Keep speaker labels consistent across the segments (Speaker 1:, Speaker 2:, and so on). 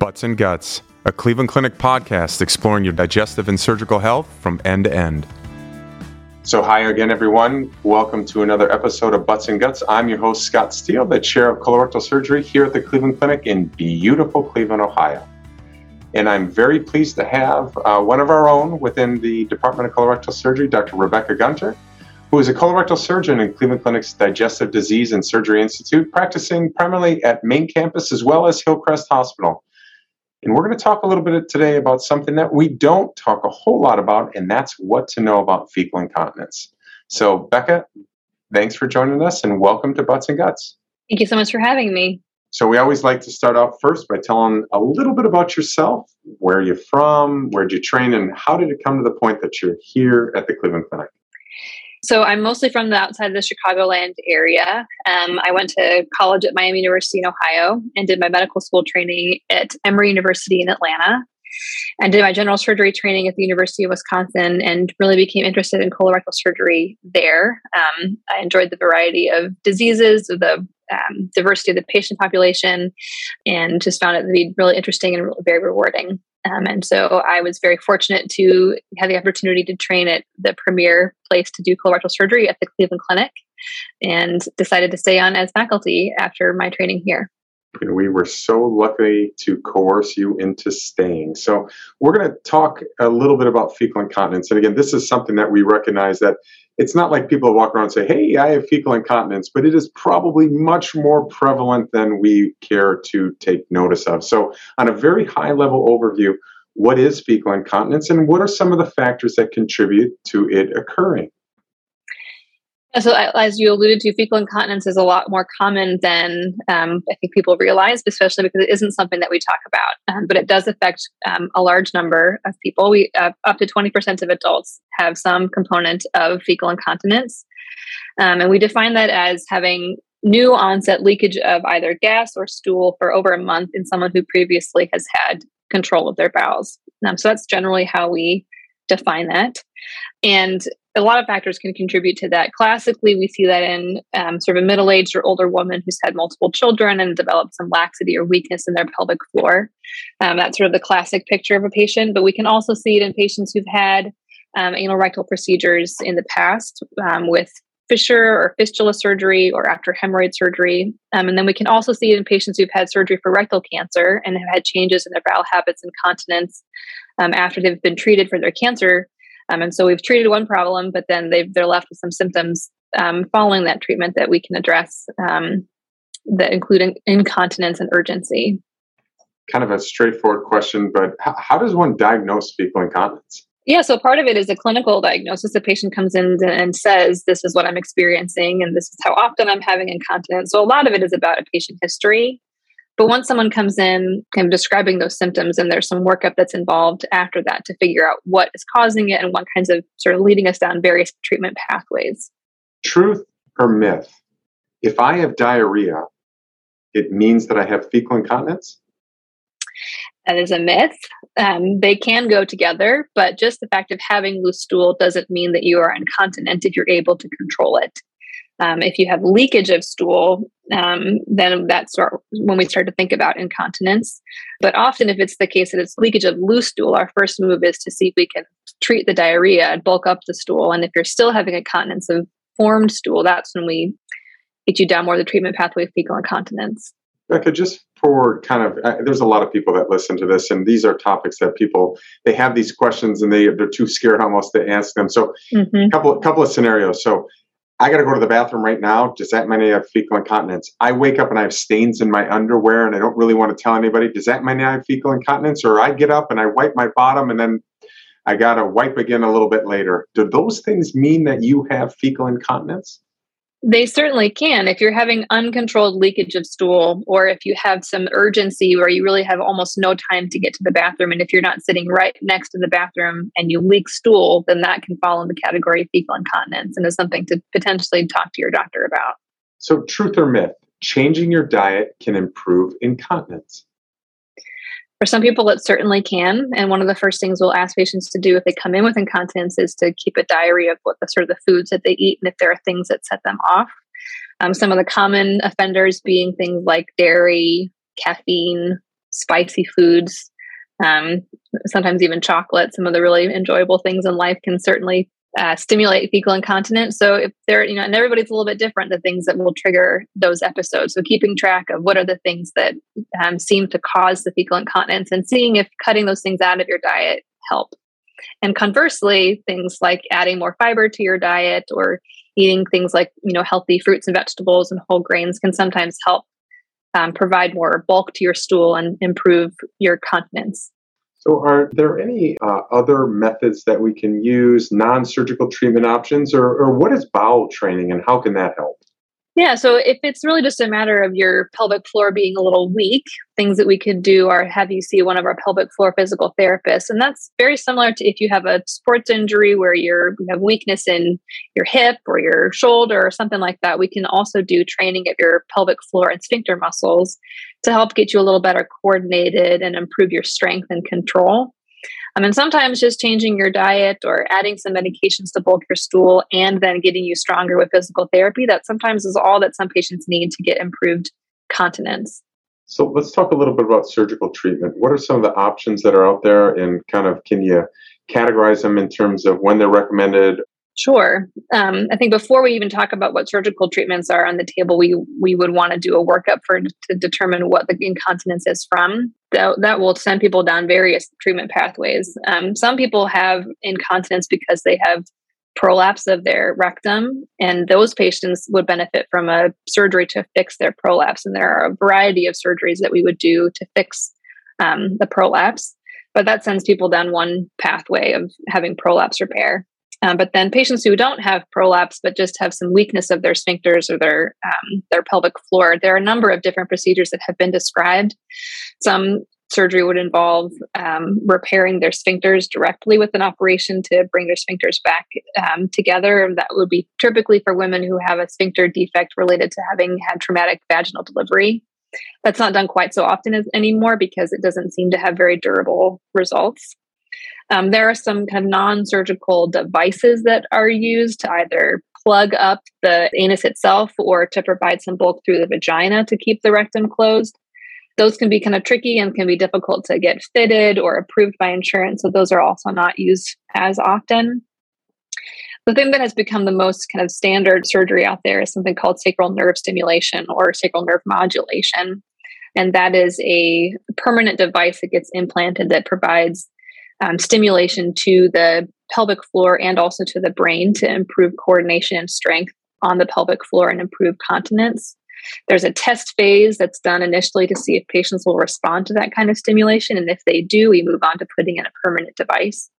Speaker 1: Butts and Guts, a Cleveland Clinic podcast exploring your digestive and surgical health from end to end. So, hi again, everyone. Welcome to another episode of Butts and Guts. I'm your host, Scott Steele, the chair of colorectal surgery here at the Cleveland Clinic in beautiful Cleveland, Ohio. And I'm very pleased to have uh, one of our own within the Department of Colorectal Surgery, Dr. Rebecca Gunter, who is a colorectal surgeon in Cleveland Clinic's Digestive Disease and Surgery Institute, practicing primarily at main campus as well as Hillcrest Hospital. And we're going to talk a little bit today about something that we don't talk a whole lot about, and that's what to know about fecal incontinence. So, Becca, thanks for joining us and welcome to Butts and Guts.
Speaker 2: Thank you so much for having me.
Speaker 1: So, we always like to start off first by telling a little bit about yourself. Where are you're from, where did you train, and how did it come to the point that you're here at the Cleveland Clinic?
Speaker 2: So I'm mostly from the outside of the Chicagoland area. Um, I went to college at Miami University in Ohio and did my medical school training at Emory University in Atlanta. And did my general surgery training at the University of Wisconsin and really became interested in colorectal surgery there. Um, I enjoyed the variety of diseases, the um, diversity of the patient population, and just found it to be really interesting and very rewarding. Um, and so I was very fortunate to have the opportunity to train at the premier place to do colorectal surgery at the Cleveland Clinic and decided to stay on as faculty after my training here.
Speaker 1: We were so lucky to coerce you into staying. So, we're going to talk a little bit about fecal incontinence. And again, this is something that we recognize that it's not like people walk around and say, Hey, I have fecal incontinence, but it is probably much more prevalent than we care to take notice of. So, on a very high level overview, what is fecal incontinence and what are some of the factors that contribute to it occurring?
Speaker 2: So, as you alluded to, fecal incontinence is a lot more common than um, I think people realize, especially because it isn't something that we talk about. Um, but it does affect um, a large number of people. We uh, up to twenty percent of adults have some component of fecal incontinence, um, and we define that as having new onset leakage of either gas or stool for over a month in someone who previously has had control of their bowels. Um, so that's generally how we define that. And a lot of factors can contribute to that. Classically, we see that in um, sort of a middle aged or older woman who's had multiple children and developed some laxity or weakness in their pelvic floor. Um, that's sort of the classic picture of a patient, but we can also see it in patients who've had um, anal rectal procedures in the past um, with fissure or fistula surgery or after hemorrhoid surgery. Um, and then we can also see it in patients who've had surgery for rectal cancer and have had changes in their bowel habits and continence um, after they've been treated for their cancer um, and so we've treated one problem, but then they they're left with some symptoms um, following that treatment that we can address um, that include incontinence and urgency.
Speaker 1: Kind of a straightforward question, but how, how does one diagnose fecal incontinence?
Speaker 2: Yeah, so part of it is a clinical diagnosis. The patient comes in and says, This is what I'm experiencing, and this is how often I'm having incontinence. So, a lot of it is about a patient history. But once someone comes in kind of describing those symptoms, and there's some workup that's involved after that to figure out what is causing it and what kinds of sort of leading us down various treatment pathways.
Speaker 1: Truth or myth? If I have diarrhea, it means that I have fecal incontinence?
Speaker 2: That is a myth. Um, they can go together, but just the fact of having loose stool doesn't mean that you are incontinent if you're able to control it. Um, if you have leakage of stool, um, then that's when we start to think about incontinence. But often, if it's the case that it's leakage of loose stool, our first move is to see if we can treat the diarrhea and bulk up the stool. And if you're still having incontinence of formed stool, that's when we get you down more the treatment pathway of fecal incontinence.
Speaker 1: Becca, just for kind of, uh, there's a lot of people that listen to this, and these are topics that people they have these questions and they they're too scared almost to ask them. So, a mm-hmm. couple couple of scenarios. So, I got to go to the bathroom right now. Does that mean I have fecal incontinence? I wake up and I have stains in my underwear and I don't really want to tell anybody. Does that mean I have fecal incontinence? Or I get up and I wipe my bottom and then I got to wipe again a little bit later. Do those things mean that you have fecal incontinence?
Speaker 2: They certainly can. If you're having uncontrolled leakage of stool, or if you have some urgency where you really have almost no time to get to the bathroom, and if you're not sitting right next to the bathroom and you leak stool, then that can fall in the category of fecal incontinence and is something to potentially talk to your doctor about.
Speaker 1: So, truth or myth, changing your diet can improve incontinence.
Speaker 2: For some people, it certainly can. And one of the first things we'll ask patients to do if they come in with incontinence is to keep a diary of what the sort of the foods that they eat and if there are things that set them off. Um, some of the common offenders being things like dairy, caffeine, spicy foods, um, sometimes even chocolate. Some of the really enjoyable things in life can certainly uh, stimulate fecal incontinence. So if they're, you know, and everybody's a little bit different, the things that will trigger those episodes. So keeping track of what are the things that um, seem to cause the fecal incontinence and seeing if cutting those things out of your diet help. And conversely, things like adding more fiber to your diet or eating things like, you know, healthy fruits and vegetables and whole grains can sometimes help um, provide more bulk to your stool and improve your continence.
Speaker 1: So, are there any uh, other methods that we can use, non surgical treatment options, or, or what is bowel training and how can that help?
Speaker 2: Yeah, so if it's really just a matter of your pelvic floor being a little weak, things that we could do are have you see one of our pelvic floor physical therapists. And that's very similar to if you have a sports injury where you're, you have weakness in your hip or your shoulder or something like that. We can also do training of your pelvic floor and sphincter muscles to help get you a little better coordinated and improve your strength and control. Um, and sometimes just changing your diet or adding some medications to bulk your stool and then getting you stronger with physical therapy, that sometimes is all that some patients need to get improved continence.
Speaker 1: So let's talk a little bit about surgical treatment. What are some of the options that are out there and kind of can you categorize them in terms of when they're recommended
Speaker 2: Sure. Um, I think before we even talk about what surgical treatments are on the table, we we would want to do a workup for to determine what the incontinence is from. That, that will send people down various treatment pathways. Um, some people have incontinence because they have prolapse of their rectum, and those patients would benefit from a surgery to fix their prolapse. And there are a variety of surgeries that we would do to fix um, the prolapse. But that sends people down one pathway of having prolapse repair. Um, but then patients who don't have prolapse but just have some weakness of their sphincters or their um, their pelvic floor, there are a number of different procedures that have been described. Some surgery would involve um, repairing their sphincters directly with an operation to bring their sphincters back um, together. That would be typically for women who have a sphincter defect related to having had traumatic vaginal delivery. That's not done quite so often as, anymore because it doesn't seem to have very durable results. Um, there are some kind of non surgical devices that are used to either plug up the anus itself or to provide some bulk through the vagina to keep the rectum closed. Those can be kind of tricky and can be difficult to get fitted or approved by insurance. So, those are also not used as often. The thing that has become the most kind of standard surgery out there is something called sacral nerve stimulation or sacral nerve modulation. And that is a permanent device that gets implanted that provides um, stimulation to the pelvic floor and also to the brain to improve coordination and strength on the pelvic floor and improve continence. There's a test phase that's done initially to see if patients will respond to that kind of stimulation. And if they do, we move on to putting in a permanent device.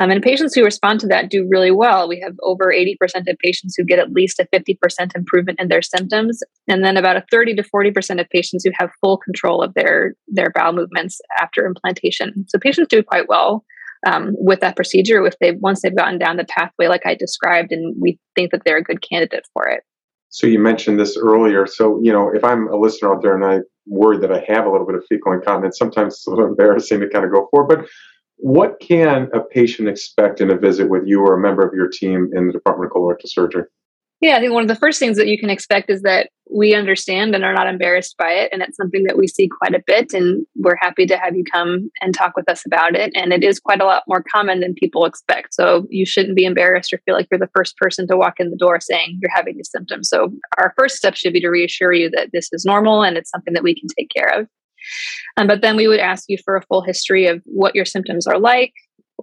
Speaker 2: Um, and patients who respond to that do really well. We have over 80% of patients who get at least a 50% improvement in their symptoms, and then about a 30 to 40% of patients who have full control of their, their bowel movements after implantation. So patients do quite well um, with that procedure if they once they've gotten down the pathway like I described, and we think that they're a good candidate for it.
Speaker 1: So you mentioned this earlier. So you know, if I'm a listener out there and I'm worried that I have a little bit of fecal incontinence, sometimes it's a little embarrassing to kind of go for. But what can a patient expect in a visit with you or a member of your team in the Department of Colorectal Surgery?
Speaker 2: Yeah, I think one of the first things that you can expect is that we understand and are not embarrassed by it. And it's something that we see quite a bit. And we're happy to have you come and talk with us about it. And it is quite a lot more common than people expect. So you shouldn't be embarrassed or feel like you're the first person to walk in the door saying you're having these symptoms. So our first step should be to reassure you that this is normal and it's something that we can take care of. Um, but then we would ask you for a full history of what your symptoms are like,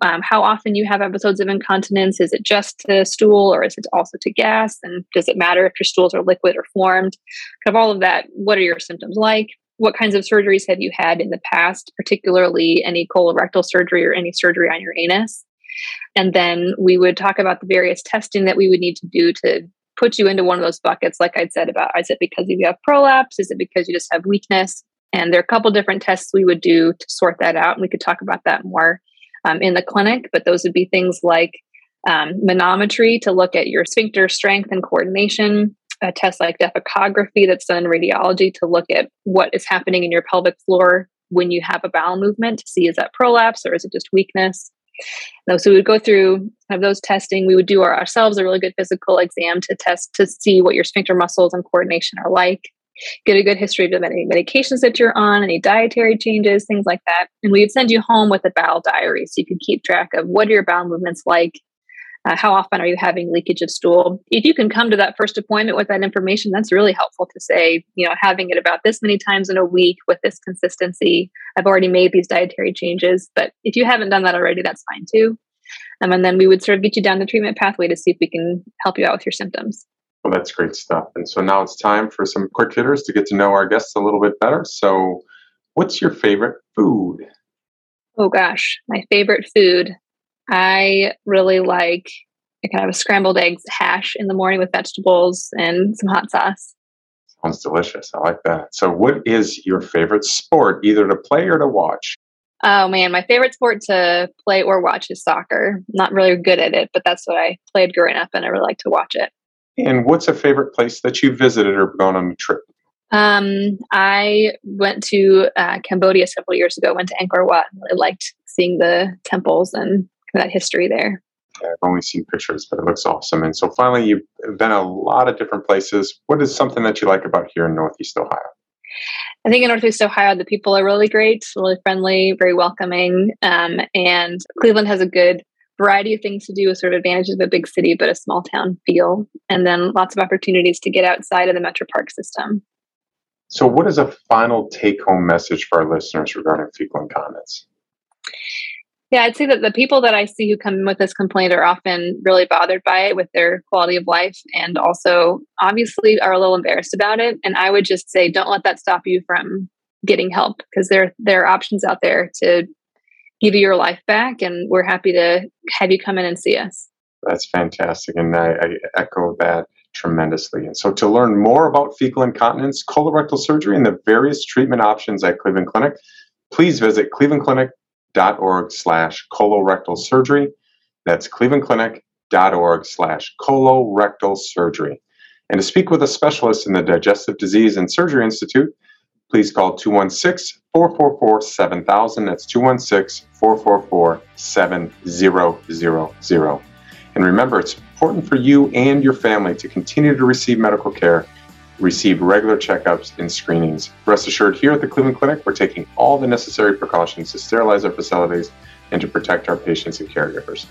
Speaker 2: um, how often you have episodes of incontinence. Is it just to stool or is it also to gas? And does it matter if your stools are liquid or formed? Kind of all of that. What are your symptoms like? What kinds of surgeries have you had in the past, particularly any colorectal surgery or any surgery on your anus? And then we would talk about the various testing that we would need to do to put you into one of those buckets, like I'd said about is it because you have prolapse? Is it because you just have weakness? And there are a couple different tests we would do to sort that out. And we could talk about that more um, in the clinic, but those would be things like um, manometry to look at your sphincter strength and coordination, a test like defecography that's done in radiology to look at what is happening in your pelvic floor when you have a bowel movement to see is that prolapse or is it just weakness. So we would go through have those testing. We would do our, ourselves a really good physical exam to test to see what your sphincter muscles and coordination are like. Get a good history of any medications that you're on, any dietary changes, things like that. And we'd send you home with a bowel diary so you could keep track of what are your bowel movements like, uh, how often are you having leakage of stool? If you can come to that first appointment with that information, that's really helpful to say, you know, having it about this many times in a week with this consistency. I've already made these dietary changes, but if you haven't done that already, that's fine too. Um, and then we would sort of get you down the treatment pathway to see if we can help you out with your symptoms.
Speaker 1: Well, that's great stuff. And so now it's time for some quick hitters to get to know our guests a little bit better. So, what's your favorite food?
Speaker 2: Oh gosh, my favorite food. I really like a kind of a scrambled eggs hash in the morning with vegetables and some hot sauce.
Speaker 1: Sounds delicious. I like that. So, what is your favorite sport, either to play or to watch?
Speaker 2: Oh man, my favorite sport to play or watch is soccer. Not really good at it, but that's what I played growing up, and I really like to watch it.
Speaker 1: And what's a favorite place that you visited or gone on a trip?
Speaker 2: Um, I went to uh, Cambodia several years ago. Went to Angkor Wat. I liked seeing the temples and that history there.
Speaker 1: Yeah, I've only seen pictures, but it looks awesome. And so, finally, you've been a lot of different places. What is something that you like about here in Northeast Ohio?
Speaker 2: I think in Northeast Ohio, the people are really great, really friendly, very welcoming. Um, and Cleveland has a good variety of things to do with sort of advantages of a big city, but a small town feel. And then lots of opportunities to get outside of the Metro Park system.
Speaker 1: So, what is a final take home message for our listeners regarding fecal incontinence?
Speaker 2: Yeah, I'd say that the people that I see who come in with this complaint are often really bothered by it with their quality of life and also obviously are a little embarrassed about it. And I would just say don't let that stop you from getting help because there there are options out there to give you your life back and we're happy to have you come in and see us.
Speaker 1: That's fantastic. And I, I echo that tremendously. And so to learn more about fecal incontinence, colorectal surgery, and the various treatment options at Cleveland Clinic, please visit clevelandclinic.org slash colorectal surgery. That's clevelandclinic.org slash colorectal surgery. And to speak with a specialist in the Digestive Disease and Surgery Institute, please call 216 444 7000. That's 216 444 7000. And remember, it's important for you and your family to continue to receive medical care receive regular checkups and screenings. Rest assured, here at the Cleveland Clinic, we're taking all the necessary precautions to sterilize our facilities and to protect our patients and caregivers.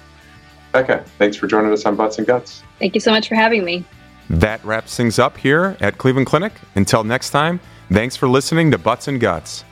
Speaker 1: Becca, thanks for joining us on Butts and Guts.
Speaker 2: Thank you so much for having me.
Speaker 1: That wraps things up here at Cleveland Clinic. Until next time, Thanks for listening to Butts and Guts.